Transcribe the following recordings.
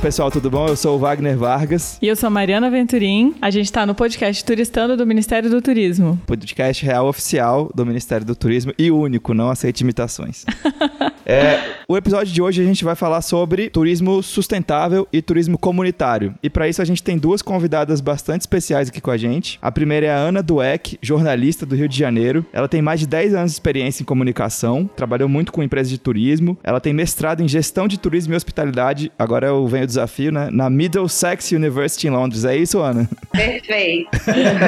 Pessoal, tudo bom? Eu sou o Wagner Vargas. E eu sou a Mariana Venturim. A gente está no podcast Turistando do Ministério do Turismo. Podcast real oficial do Ministério do Turismo e único, não aceite imitações. é, o episódio de hoje a gente vai falar sobre turismo sustentável e turismo comunitário. E para isso a gente tem duas convidadas bastante especiais aqui com a gente. A primeira é a Ana Dueck, jornalista do Rio de Janeiro. Ela tem mais de 10 anos de experiência em comunicação, trabalhou muito com empresas de turismo. Ela tem mestrado em gestão de turismo e hospitalidade. Agora eu venho o desafio, né? Na Middlesex University em Londres. É isso, Ana? Perfeito.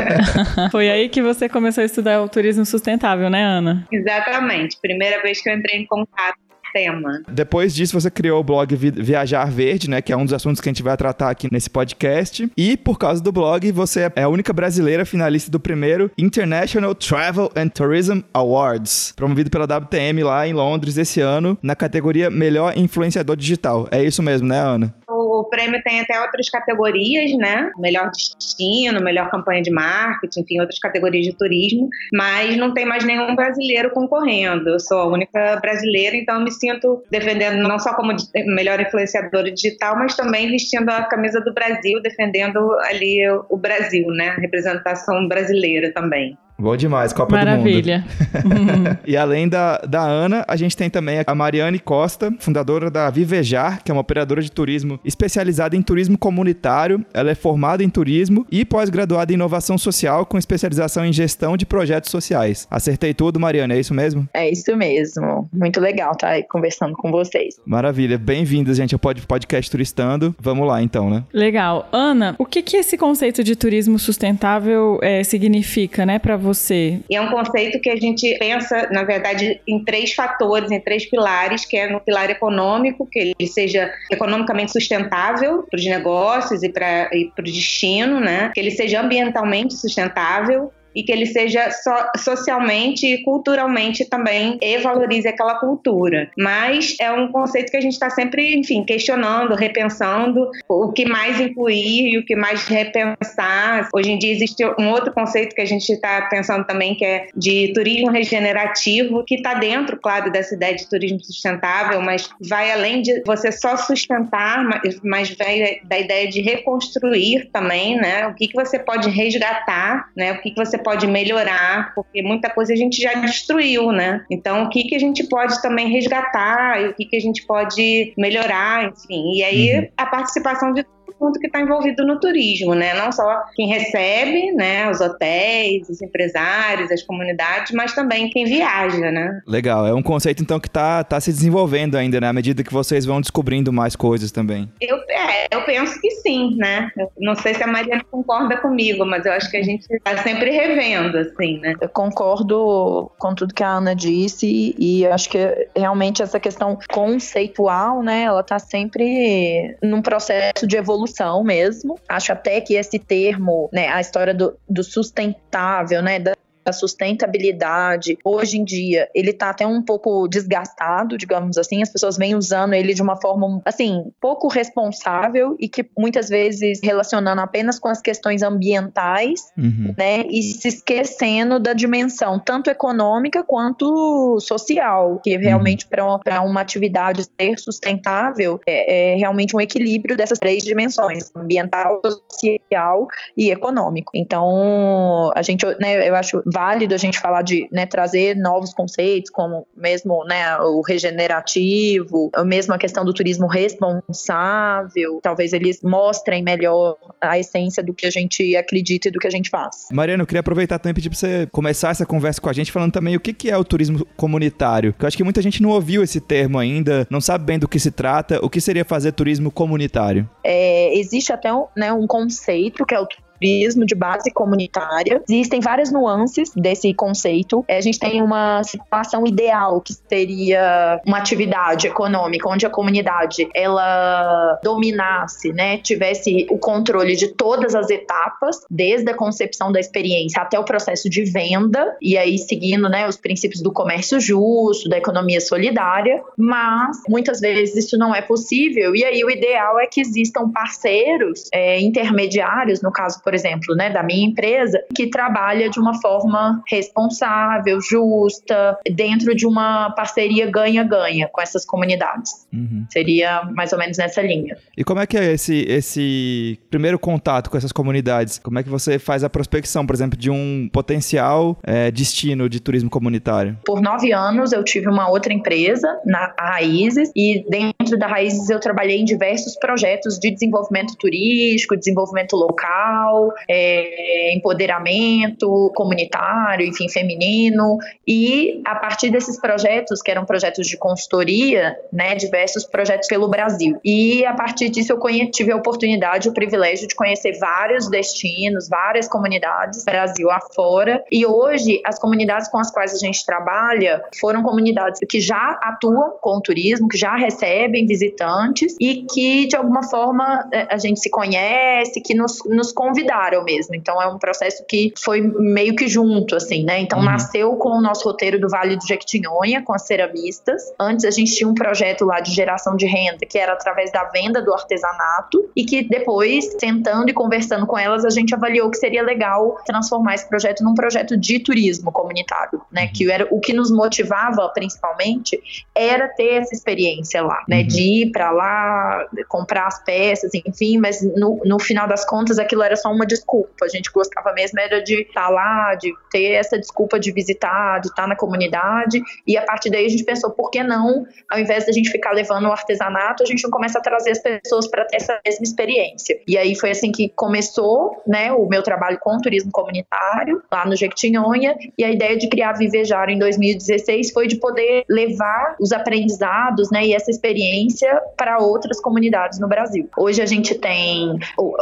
Foi aí que você começou a estudar o turismo sustentável, né, Ana? Exatamente. Primeira vez que eu entrei em contato tema. Depois disso, você criou o blog Viajar Verde, né? Que é um dos assuntos que a gente vai tratar aqui nesse podcast. E por causa do blog, você é a única brasileira finalista do primeiro International Travel and Tourism Awards, promovido pela WTM lá em Londres esse ano, na categoria Melhor Influenciador Digital. É isso mesmo, né, Ana? O prêmio tem até outras categorias, né? Melhor destino, melhor campanha de marketing, enfim, outras categorias de turismo, mas não tem mais nenhum brasileiro concorrendo. Eu sou a única brasileira, então eu me sinto defendendo não só como melhor influenciadora digital, mas também vestindo a camisa do Brasil, defendendo ali o Brasil, né? A representação brasileira também. Bom demais, Copa Maravilha. do Mundo. e além da, da Ana, a gente tem também a Mariane Costa, fundadora da Vivejar, que é uma operadora de turismo especializada em turismo comunitário. Ela é formada em turismo e pós-graduada em inovação social com especialização em gestão de projetos sociais. Acertei tudo, Mariane, é isso mesmo? É isso mesmo. Muito legal estar aí conversando com vocês. Maravilha. Bem-vindas, gente, ao podcast Turistando. Vamos lá, então, né? Legal. Ana, o que, que esse conceito de turismo sustentável é, significa, né, para você? Você? E é um conceito que a gente pensa, na verdade, em três fatores, em três pilares, que é no pilar econômico, que ele seja economicamente sustentável para os negócios e para o destino, né? Que ele seja ambientalmente sustentável, e que ele seja so, socialmente e culturalmente também e valorize aquela cultura. Mas é um conceito que a gente está sempre, enfim, questionando, repensando o que mais incluir e o que mais repensar. Hoje em dia existe um outro conceito que a gente está pensando também que é de turismo regenerativo, que está dentro, claro, dessa ideia de turismo sustentável, mas vai além de você só sustentar, mas, vai da ideia de reconstruir também, né? O que, que você pode resgatar, né? O que, que você pode melhorar, porque muita coisa a gente já destruiu, né? Então, o que, que a gente pode também resgatar e o que, que a gente pode melhorar, enfim. E aí, uhum. a participação de mundo que está envolvido no turismo, né? Não só quem recebe, né? Os hotéis, os empresários, as comunidades, mas também quem viaja, né? Legal. É um conceito, então, que está tá se desenvolvendo ainda, né? À medida que vocês vão descobrindo mais coisas também. Eu, é, eu penso que sim, né? Eu não sei se a Mariana concorda comigo, mas eu acho que a gente está sempre revendo, assim, né? Eu concordo com tudo que a Ana disse e acho que realmente essa questão conceitual, né? Ela está sempre num processo de evolução evolução mesmo. Acho até que esse termo, né, a história do, do sustentável, né, da a sustentabilidade, hoje em dia, ele está até um pouco desgastado, digamos assim, as pessoas vêm usando ele de uma forma, assim, pouco responsável e que muitas vezes relacionando apenas com as questões ambientais, uhum. né, e se esquecendo da dimensão tanto econômica quanto social, que uhum. realmente uhum. para uma atividade ser sustentável é, é realmente um equilíbrio dessas três dimensões, ambiental, social e econômico. Então, a gente, né, eu acho válido a gente falar de né, trazer novos conceitos, como mesmo né, o regenerativo, mesmo a questão do turismo responsável. Talvez eles mostrem melhor a essência do que a gente acredita e do que a gente faz. Mariana, eu queria aproveitar também e pedir para você começar essa conversa com a gente falando também o que, que é o turismo comunitário. Que eu acho que muita gente não ouviu esse termo ainda, não sabe bem do que se trata. O que seria fazer turismo comunitário? É, existe até um, né, um conceito que é o turismo de base comunitária. Existem várias nuances desse conceito. É, a gente tem uma situação ideal que seria uma atividade econômica onde a comunidade ela dominasse, né, tivesse o controle de todas as etapas, desde a concepção da experiência até o processo de venda, e aí seguindo, né, os princípios do comércio justo, da economia solidária, mas muitas vezes isso não é possível, e aí o ideal é que existam parceiros é, intermediários, no caso, por por exemplo, né, da minha empresa, que trabalha de uma forma responsável, justa, dentro de uma parceria ganha-ganha com essas comunidades. Uhum. Seria mais ou menos nessa linha. E como é que é esse, esse primeiro contato com essas comunidades? Como é que você faz a prospecção, por exemplo, de um potencial é, destino de turismo comunitário? Por nove anos eu tive uma outra empresa, na Raízes, e dentro da Raízes eu trabalhei em diversos projetos de desenvolvimento turístico, desenvolvimento local, é, empoderamento comunitário, enfim, feminino. E a partir desses projetos, que eram projetos de consultoria, né, diversos projetos pelo Brasil. E a partir disso eu tive a oportunidade, o privilégio de conhecer vários destinos, várias comunidades, Brasil afora. E hoje as comunidades com as quais a gente trabalha foram comunidades que já atuam com o turismo, que já recebem visitantes e que de alguma forma a gente se conhece, que nos, nos convidaram mesmo. Então é um processo que foi meio que junto, assim, né? Então uhum. nasceu com o nosso roteiro do Vale do Jequitinhonha, com as ceramistas. Antes a gente tinha um projeto lá de geração de renda, que era através da venda do artesanato, e que depois, sentando e conversando com elas, a gente avaliou que seria legal transformar esse projeto num projeto de turismo comunitário, né? Uhum. Que era o que nos motivava principalmente era ter essa experiência lá, né? Uhum. De ir para lá, comprar as peças, enfim, mas no, no final das contas aquilo era só uma desculpa. A gente gostava mesmo era de estar tá lá, de ter essa desculpa de visitar, de estar tá na comunidade, e a partir daí a gente pensou, por que não, ao invés da gente ficar levando o artesanato, a gente não começa a trazer as pessoas para essa mesma experiência. E aí foi assim que começou, né, o meu trabalho com turismo comunitário, lá no Jequitinhonha, e a ideia de criar Vivejar em 2016 foi de poder levar os aprendizados, né, e essa experiência para outras comunidades no Brasil. Hoje a gente tem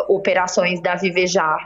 operações da Vivejar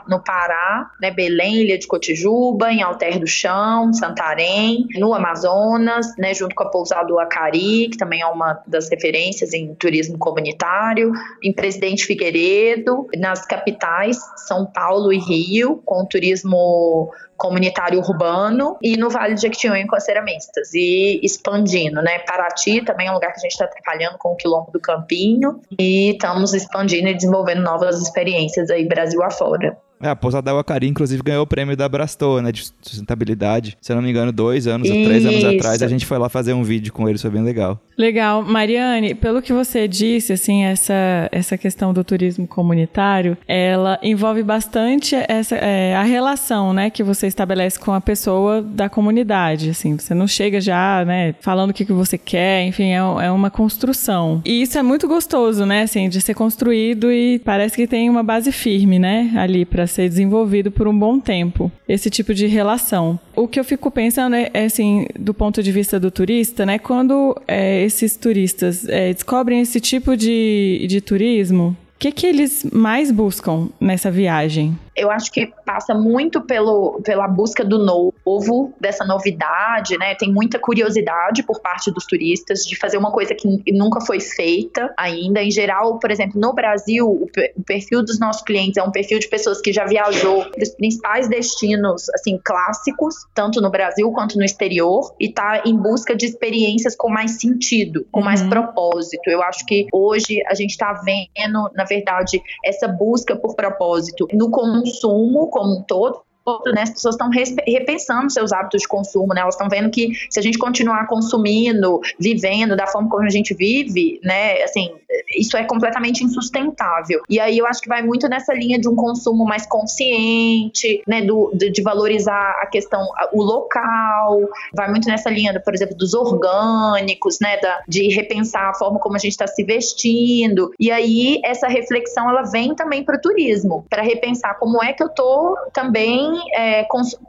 no Pará, né, Belém, Ilha de Cotijuba, em Alter do Chão, Santarém, no Amazonas, né, junto com a pousada do Acari, que também é uma das referências em turismo comunitário, em Presidente Figueiredo, nas capitais, São Paulo e Rio, com turismo comunitário urbano e no Vale de Jequitinhonha com as ceramistas e expandindo, né? Paraty também é um lugar que a gente está trabalhando com o Quilombo do Campinho e estamos expandindo e desenvolvendo novas experiências aí Brasil afora. É, a Pousada Água Cari, inclusive, ganhou o prêmio da Brastoa, né, de sustentabilidade. Se eu não me engano, dois anos ou três anos atrás, a gente foi lá fazer um vídeo com ele, foi bem legal. Legal. Mariane, pelo que você disse, assim, essa, essa questão do turismo comunitário, ela envolve bastante essa, é, a relação, né, que você estabelece com a pessoa da comunidade, assim, você não chega já, né, falando o que, que você quer, enfim, é, é uma construção. E isso é muito gostoso, né, assim, de ser construído e parece que tem uma base firme, né, ali para ser desenvolvido por um bom tempo, esse tipo de relação. O que eu fico pensando é, é assim, do ponto de vista do turista, né? Quando é, esses turistas é, descobrem esse tipo de, de turismo, o que, que eles mais buscam nessa viagem? Eu acho que passa muito pelo, pela busca do novo, dessa novidade, né? Tem muita curiosidade por parte dos turistas de fazer uma coisa que nunca foi feita ainda. Em geral, por exemplo, no Brasil, o, o perfil dos nossos clientes é um perfil de pessoas que já viajou dos principais destinos, assim, clássicos, tanto no Brasil quanto no exterior, e tá em busca de experiências com mais sentido, com mais uhum. propósito. Eu acho que hoje a gente tá vendo, na verdade, essa busca por propósito no consumo como um todo, né, as pessoas estão repensando seus hábitos de consumo, né? Elas estão vendo que se a gente continuar consumindo, vivendo da forma como a gente vive, né, assim, isso é completamente insustentável. E aí eu acho que vai muito nessa linha de um consumo mais consciente, né, do, de, de valorizar a questão, o local, vai muito nessa linha, por exemplo, dos orgânicos, né, da, de repensar a forma como a gente está se vestindo. E aí essa reflexão ela vem também para o turismo, para repensar como é que eu tô também é,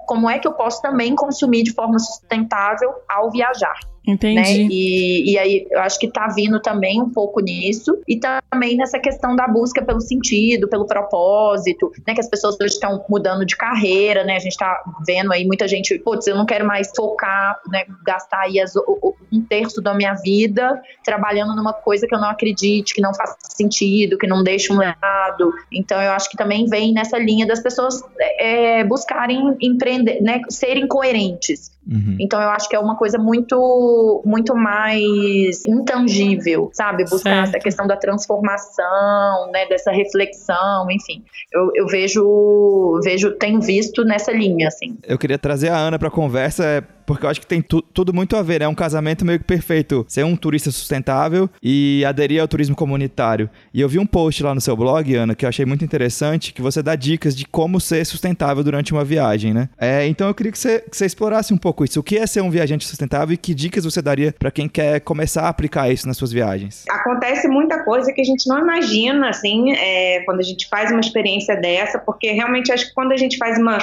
como é que eu posso também consumir de forma sustentável ao viajar. Entendi. Né? E, e aí eu acho que tá vindo também um pouco nisso e também nessa questão da busca pelo sentido, pelo propósito, né? Que as pessoas hoje estão mudando de carreira, né? A gente tá vendo aí muita gente, putz, eu não quero mais focar, né? Gastar aí as, um terço da minha vida trabalhando numa coisa que eu não acredite, que não faz sentido, que não deixa um legado. Então eu acho que também vem nessa linha das pessoas é, buscarem empreender, né? Serem coerentes Uhum. Então eu acho que é uma coisa muito, muito mais intangível, sabe? Buscar certo. essa questão da transformação, né? Dessa reflexão, enfim. Eu, eu vejo, vejo, tenho visto nessa linha, assim. Eu queria trazer a Ana para conversa é porque eu acho que tem tu, tudo muito a ver, é né? um casamento meio que perfeito. Ser um turista sustentável e aderir ao turismo comunitário. E eu vi um post lá no seu blog, Ana, que eu achei muito interessante, que você dá dicas de como ser sustentável durante uma viagem, né? É, então eu queria que você, que você explorasse um pouco isso. O que é ser um viajante sustentável e que dicas você daria para quem quer começar a aplicar isso nas suas viagens? Acontece muita coisa que a gente não imagina, assim, é, quando a gente faz uma experiência dessa, porque realmente acho que quando a gente faz uma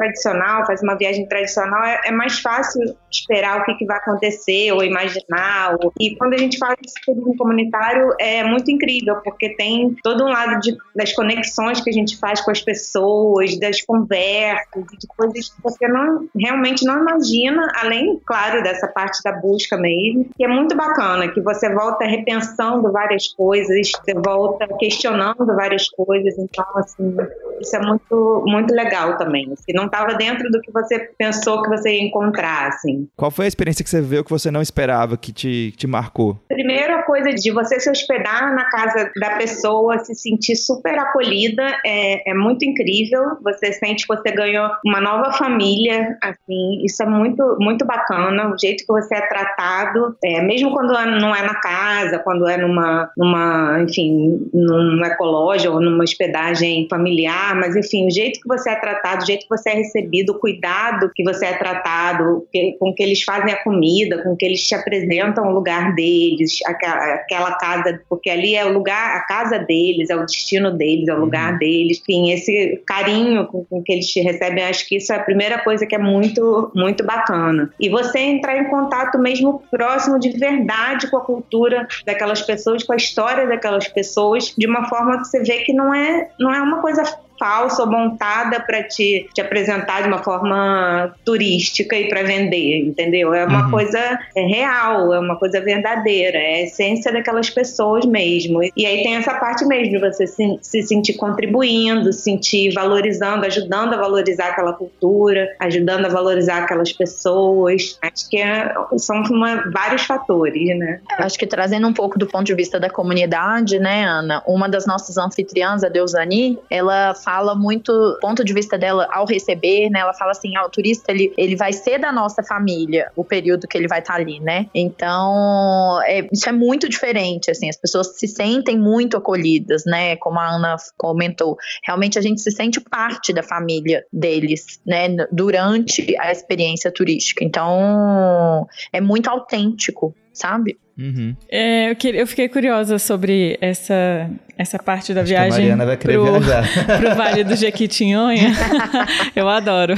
tradicional, faz uma viagem tradicional, é, é mais fácil esperar o que, que, vai acontecer ou imaginar. Ou... E quando a gente fala de turismo comunitário, é muito incrível, porque tem todo um lado de, das conexões que a gente faz com as pessoas, das conversas, de coisas que você não, realmente não imagina, além, claro, dessa parte da busca mesmo, que é muito bacana, que você volta repensando várias coisas, você volta questionando várias coisas, então, assim, isso é muito, muito legal também. Se não estava dentro do que você pensou que você ia encontrar, assim. Qual foi a experiência que você viu que você não esperava, que te, te marcou? Primeiro, a coisa de você se hospedar na casa da pessoa, se sentir super acolhida, é, é muito incrível. Você sente que você ganhou uma nova família, assim, isso é muito, muito bacana. O jeito que você é tratado, é, mesmo quando é, não é na casa, quando é numa, numa enfim, num ecológico ou numa hospedagem familiar, mas enfim, o jeito que você é tratado, o jeito que você é recebido, o cuidado que você é tratado, que, com que eles fazem a comida, com que eles te apresentam o lugar deles, aquela, aquela, casa, porque ali é o lugar, a casa deles, é o destino deles, é o lugar uhum. deles, enfim, esse carinho com, com, que eles te recebem, acho que isso é a primeira coisa que é muito, muito bacana. E você entrar em contato mesmo próximo de verdade com a cultura daquelas pessoas, com a história daquelas pessoas, de uma forma que você vê que não é, não é uma coisa falsa ou montada para te, te apresentar de uma forma turística e para vender, entendeu? É uma uhum. coisa é real, é uma coisa verdadeira, é a essência daquelas pessoas mesmo. E aí tem essa parte mesmo de você se, se sentir contribuindo, se sentir valorizando, ajudando a valorizar aquela cultura, ajudando a valorizar aquelas pessoas. Acho que é, são uma, vários fatores, né? Acho que trazendo um pouco do ponto de vista da comunidade, né, Ana? Uma das nossas anfitriãs, a Deusani, ela fala fala muito ponto de vista dela ao receber, né? Ela fala assim, ah, o turista ele, ele vai ser da nossa família o período que ele vai estar tá ali, né? Então, é, isso é muito diferente, assim, as pessoas se sentem muito acolhidas, né? Como a Ana comentou, realmente a gente se sente parte da família deles, né? Durante a experiência turística. Então, é muito autêntico, sabe? Uhum. É, eu, que, eu, fiquei curiosa sobre essa, essa parte da Acho viagem. A Mariana vai querer pro, viajar. pro Vale do Jequitinhonha. eu adoro.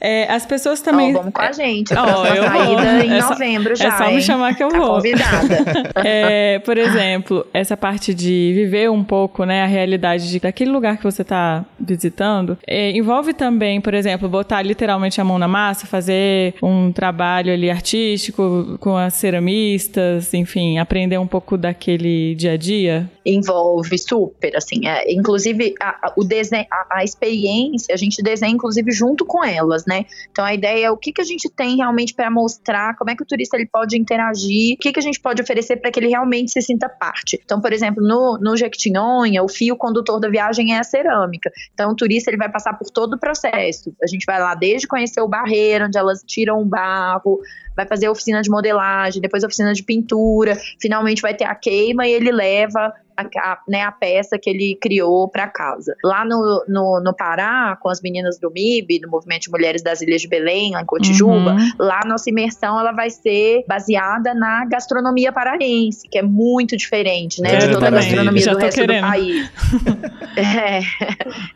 É, as pessoas também. Oh, vamos com a gente. Oh, eu saída vou. em é novembro só, já. É só me chamar que eu tá vou. Convidada. É, por exemplo, essa parte de viver um pouco, né, a realidade de, daquele lugar que você está visitando, é, envolve também, por exemplo, botar literalmente a mão na massa, fazer um trabalho ali artístico com as ceramistas, enfim, aprender um pouco daquele dia a dia. Envolve super, assim, é, inclusive a, a, o desenho, a, a experiência, a gente desenha inclusive junto com elas, né? Então a ideia é o que, que a gente tem realmente para mostrar, como é que o turista ele pode interagir, o que, que a gente pode oferecer para que ele realmente se sinta parte. Então, por exemplo, no, no Jequitinhonha, o fio condutor da viagem é a cerâmica. Então, o turista ele vai passar por todo o processo. A gente vai lá desde conhecer o barreiro, onde elas tiram o barro, vai fazer oficina de modelagem, depois oficina de pintura, finalmente vai ter a queima e ele leva a, a, né, a peça que ele criou para casa. Lá no, no, no, Pará, com as meninas do MIB, do Movimento de Mulheres das Ilhas de Belém, lá em Cotijuba, uhum. lá nossa imersão ela vai ser baseada na gastronomia paraense, que é muito diferente, né, de toda a gastronomia Já do resto querendo. do país. é.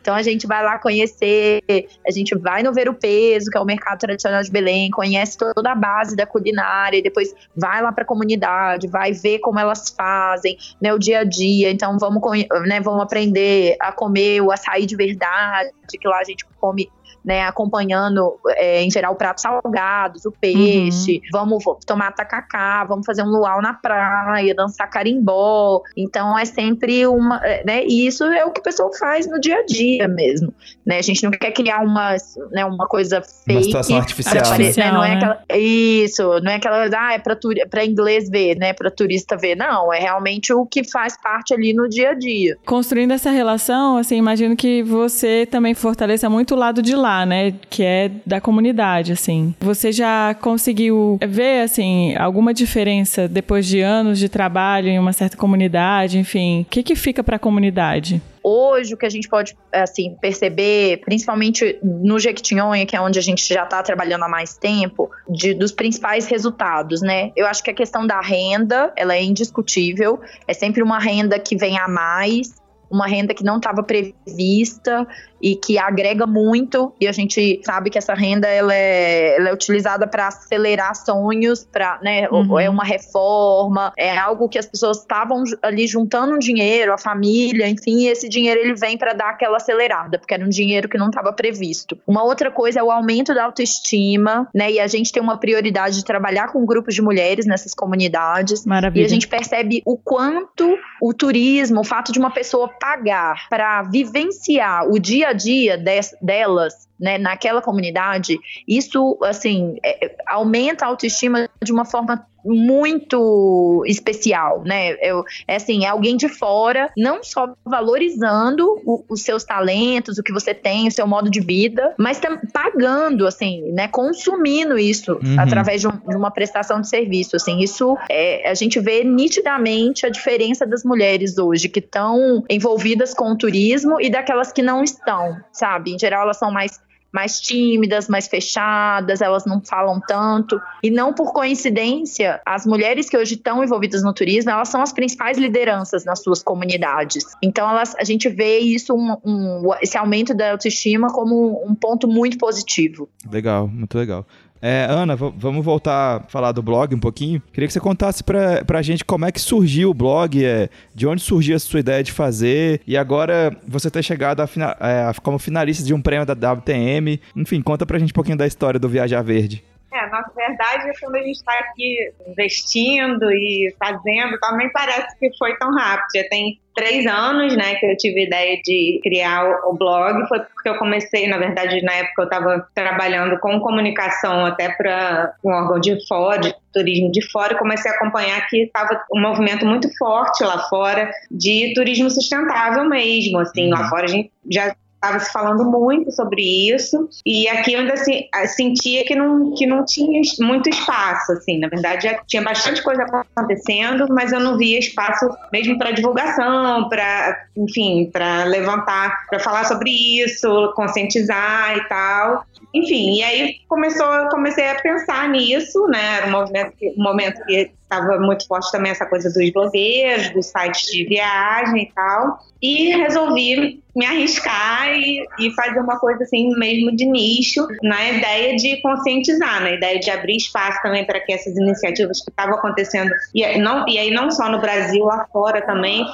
Então a gente vai lá conhecer, a gente vai no Ver o Peso, que é o mercado tradicional de Belém, conhece toda a base da culinária, e depois vai lá para a comunidade, vai ver como elas fazem, né, o dia a dia dia, então vamos, né, vamos aprender a comer o açaí de verdade, que lá a gente come né, acompanhando, é, em geral, pratos salgados, o peixe, uhum. vamos tomar tacacá, vamos fazer um luau na praia, dançar carimbó. Então é sempre uma, é, né, e isso é o que o pessoal faz no dia a dia mesmo, né? A gente não quer criar uma, né, uma coisa fake. Uma situação artificial. né? Não é né? aquela, isso, não é aquela, ah, é pra, pra inglês ver, né, pra turista ver. Não, é realmente o que faz parte ali no dia a dia. Construindo essa relação, assim, imagino que você também fortaleça muito o lado de lá, né, que é da comunidade, assim. Você já conseguiu ver, assim, alguma diferença depois de anos de trabalho em uma certa comunidade, enfim? O que que fica para a comunidade? Hoje, o que a gente pode assim, perceber, principalmente no Jequitinhonha, que é onde a gente já está trabalhando há mais tempo, de, dos principais resultados, né? Eu acho que a questão da renda, ela é indiscutível, é sempre uma renda que vem a mais, uma renda que não estava prevista e que agrega muito e a gente sabe que essa renda ela é, ela é utilizada para acelerar sonhos, para né, uhum. é uma reforma, é algo que as pessoas estavam ali juntando um dinheiro, a família, enfim, e esse dinheiro ele vem para dar aquela acelerada, porque era um dinheiro que não estava previsto. Uma outra coisa é o aumento da autoestima, né? E a gente tem uma prioridade de trabalhar com grupos de mulheres nessas comunidades. Maravilha. E a gente percebe o quanto o turismo, o fato de uma pessoa pagar para vivenciar o dia a dia delas né, naquela comunidade, isso assim é, aumenta a autoestima de uma forma muito especial, né? Eu, é assim, é alguém de fora, não só valorizando o, os seus talentos, o que você tem, o seu modo de vida, mas pagando, assim, né? Consumindo isso uhum. através de, um, de, uma prestação de serviço, assim. Isso é, a gente vê nitidamente a diferença das mulheres hoje que estão envolvidas com o turismo e daquelas que não estão, sabe? Em geral, elas são mais mais tímidas, mais fechadas, elas não falam tanto. E não por coincidência, as mulheres que hoje estão envolvidas no turismo, elas são as principais lideranças nas suas comunidades. Então, elas, a gente vê isso, um, um, esse aumento da autoestima, como um ponto muito positivo. Legal, muito legal. É, Ana, vamos voltar a falar do blog um pouquinho. Queria que você contasse pra, pra gente como é que surgiu o blog, é, de onde surgiu a sua ideia de fazer, e agora você ter chegado a, é, como finalista de um prêmio da WTM. Enfim, conta pra gente um pouquinho da história do Viajar Verde. É, na verdade, quando a gente está aqui investindo e fazendo, também parece que foi tão rápido. Já tem três anos, né, que eu tive a ideia de criar o blog. Foi porque eu comecei, na verdade, na época eu estava trabalhando com comunicação até para um órgão de fora, de turismo de fora, e comecei a acompanhar que estava um movimento muito forte lá fora de turismo sustentável mesmo. Assim, lá uhum. fora a gente já estava se falando muito sobre isso e aqui eu ainda assim, sentia que não, que não tinha muito espaço, assim, na verdade já tinha bastante coisa acontecendo, mas eu não via espaço mesmo para divulgação, para, enfim, para levantar, para falar sobre isso, conscientizar e tal. Enfim, e aí começou, comecei a pensar nisso, né? Era um movimento, um momento que estava muito forte também essa coisa dos blogueiros, dos sites de viagem e tal. E resolvi me arriscar e, e, fazer uma coisa assim mesmo de nicho, na ideia de conscientizar, na ideia de abrir espaço também para que essas iniciativas que estavam acontecendo, e, não, e aí não só no Brasil, lá fora também,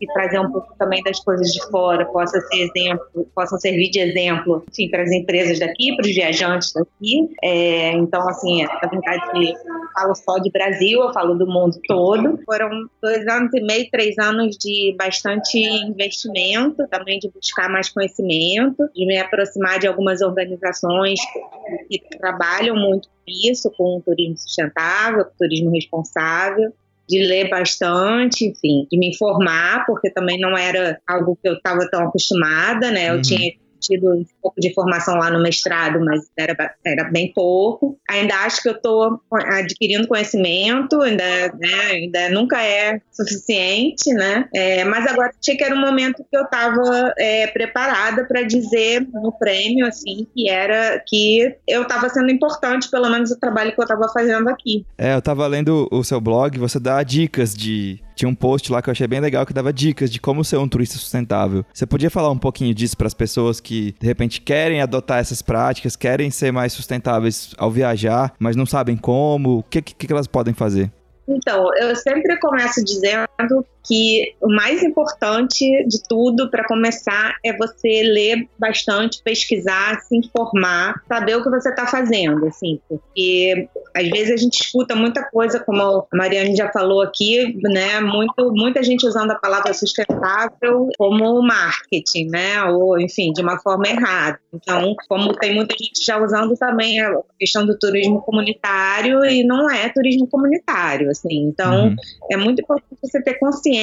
e trazer um pouco também das coisas de fora, possa ser exemplo, possam servir de exemplo, enfim, para as empresas daqui, para os viajantes daqui. É, então, assim, na verdade, falo só de Brasil, Brasil, eu falo do mundo todo. Foram dois anos e meio, três anos de bastante investimento, também de buscar mais conhecimento, de me aproximar de algumas organizações que trabalham muito com isso, com o turismo sustentável, com o turismo responsável de ler bastante, enfim, de me informar, porque também não era algo que eu estava tão acostumada, né? Eu uhum. tinha tido um pouco de formação lá no mestrado, mas era, era bem pouco. Ainda acho que eu estou adquirindo conhecimento, ainda, né, ainda nunca é suficiente, né? É, mas agora achei que era um momento que eu estava é, preparada para dizer no prêmio, assim, que era que eu estava sendo importante, pelo menos o trabalho que eu estava fazendo aqui. É, eu estava lendo o seu blog, você dá dicas de tinha um post lá que eu achei bem legal que dava dicas de como ser um turista sustentável. Você podia falar um pouquinho disso para as pessoas que de repente querem adotar essas práticas, querem ser mais sustentáveis ao viajar, mas não sabem como? O que, que, que elas podem fazer? Então, eu sempre começo dizendo que o mais importante de tudo para começar é você ler bastante, pesquisar, se informar, saber o que você está fazendo, assim, porque às vezes a gente escuta muita coisa, como a Mariane já falou aqui, né? Muito, muita gente usando a palavra sustentável como marketing, né? Ou, enfim, de uma forma errada. Então, como tem muita gente já usando também a questão do turismo comunitário e não é turismo comunitário, assim. Então, uhum. é muito importante você ter consciência,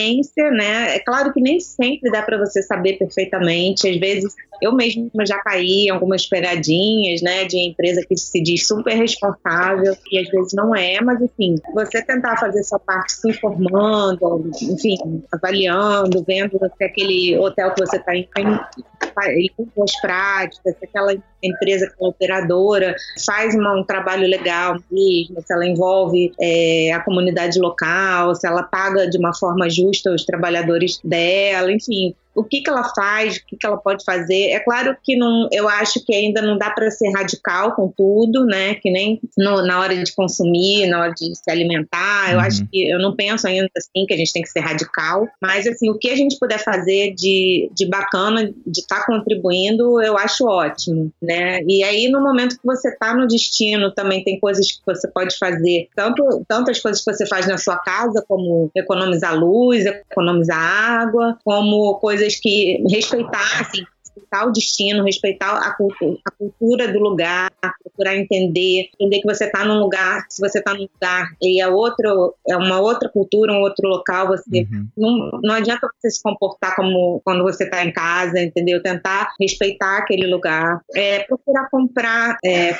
né? É claro que nem sempre dá para você saber perfeitamente. Às vezes, eu mesmo já caí em algumas pegadinhas, né? De empresa que se diz super responsável e às vezes não é, mas enfim, você tentar fazer essa parte se informando, enfim, avaliando, vendo se aquele hotel que você está ele com boas práticas, se aquela empresa, aquela operadora faz uma, um trabalho legal mesmo, se ela envolve é, a comunidade local, se ela paga de uma forma justa os trabalhadores dela, enfim, o que, que ela faz, o que, que ela pode fazer. É claro que não, eu acho que ainda não dá para ser radical com tudo, né? Que nem no, na hora de consumir, na hora de se alimentar. Eu uhum. acho que eu não penso ainda assim que a gente tem que ser radical, mas assim o que a gente puder fazer de, de bacana, de estar tá contribuindo, eu acho ótimo, né? E aí no momento que você está no destino, também tem coisas que você pode fazer, tanto tantas coisas que você faz na sua casa, como economizar luz, economizar água, como coisas coisas que respeitar, assim, respeitar o destino, respeitar a cultura, a cultura do lugar, procurar entender, entender que você está num lugar, se você está num lugar e é outro, é uma outra cultura, um outro local, você uhum. não, não adianta você se comportar como quando você está em casa, entendeu? Tentar respeitar aquele lugar, é, procurar comprar é,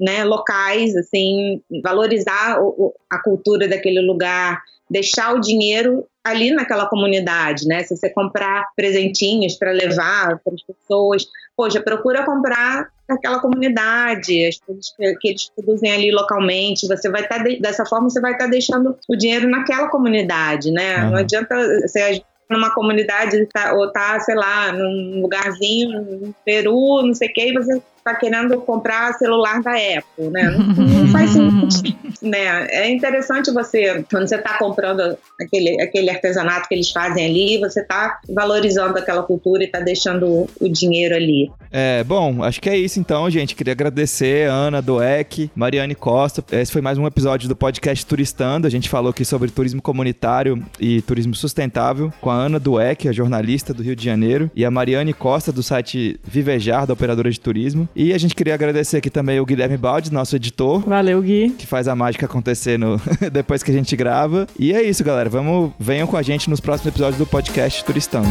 né, locais, assim, valorizar o, a cultura daquele lugar, deixar o dinheiro ali naquela comunidade, né? Se você comprar presentinhos para levar para as pessoas, poxa, procura comprar naquela comunidade, as coisas que, eles produzem ali localmente, você vai estar tá dessa forma você vai estar tá deixando o dinheiro naquela comunidade, né? Uhum. Não adianta você numa comunidade tá, ou tá, sei lá, num lugarzinho no Peru, não sei o que, e você está querendo comprar celular da Apple, né? Não, não faz sentido, né? É interessante você, quando você está comprando aquele, aquele artesanato que eles fazem ali, você está valorizando aquela cultura e está deixando o dinheiro ali. É, bom, acho que é isso então, gente. Queria agradecer Ana Doek, Mariane Costa. Esse foi mais um episódio do podcast Turistando. A gente falou aqui sobre turismo comunitário e turismo sustentável com a Ana Dueck, a jornalista do Rio de Janeiro, e a Mariane Costa, do site Vivejar, da operadora de turismo. E a gente queria agradecer aqui também o Guilherme Baldi, nosso editor. Valeu, Gui. Que faz a mágica acontecer no... depois que a gente grava. E é isso, galera. Vamos, venham com a gente nos próximos episódios do podcast Turistando.